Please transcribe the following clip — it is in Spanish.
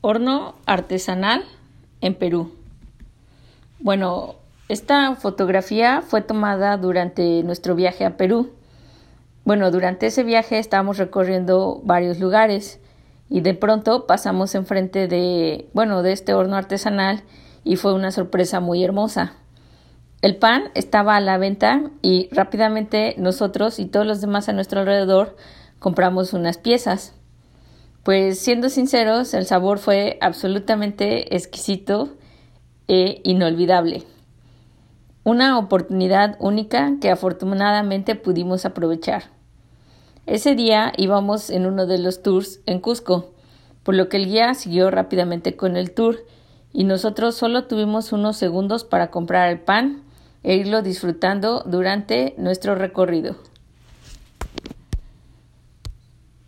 Horno artesanal en Perú. Bueno, esta fotografía fue tomada durante nuestro viaje a Perú. Bueno, durante ese viaje estábamos recorriendo varios lugares y de pronto pasamos enfrente de, bueno, de este horno artesanal y fue una sorpresa muy hermosa. El pan estaba a la venta y rápidamente nosotros y todos los demás a nuestro alrededor compramos unas piezas. Pues siendo sinceros, el sabor fue absolutamente exquisito e inolvidable. Una oportunidad única que afortunadamente pudimos aprovechar. Ese día íbamos en uno de los tours en Cusco, por lo que el guía siguió rápidamente con el tour y nosotros solo tuvimos unos segundos para comprar el pan e irlo disfrutando durante nuestro recorrido.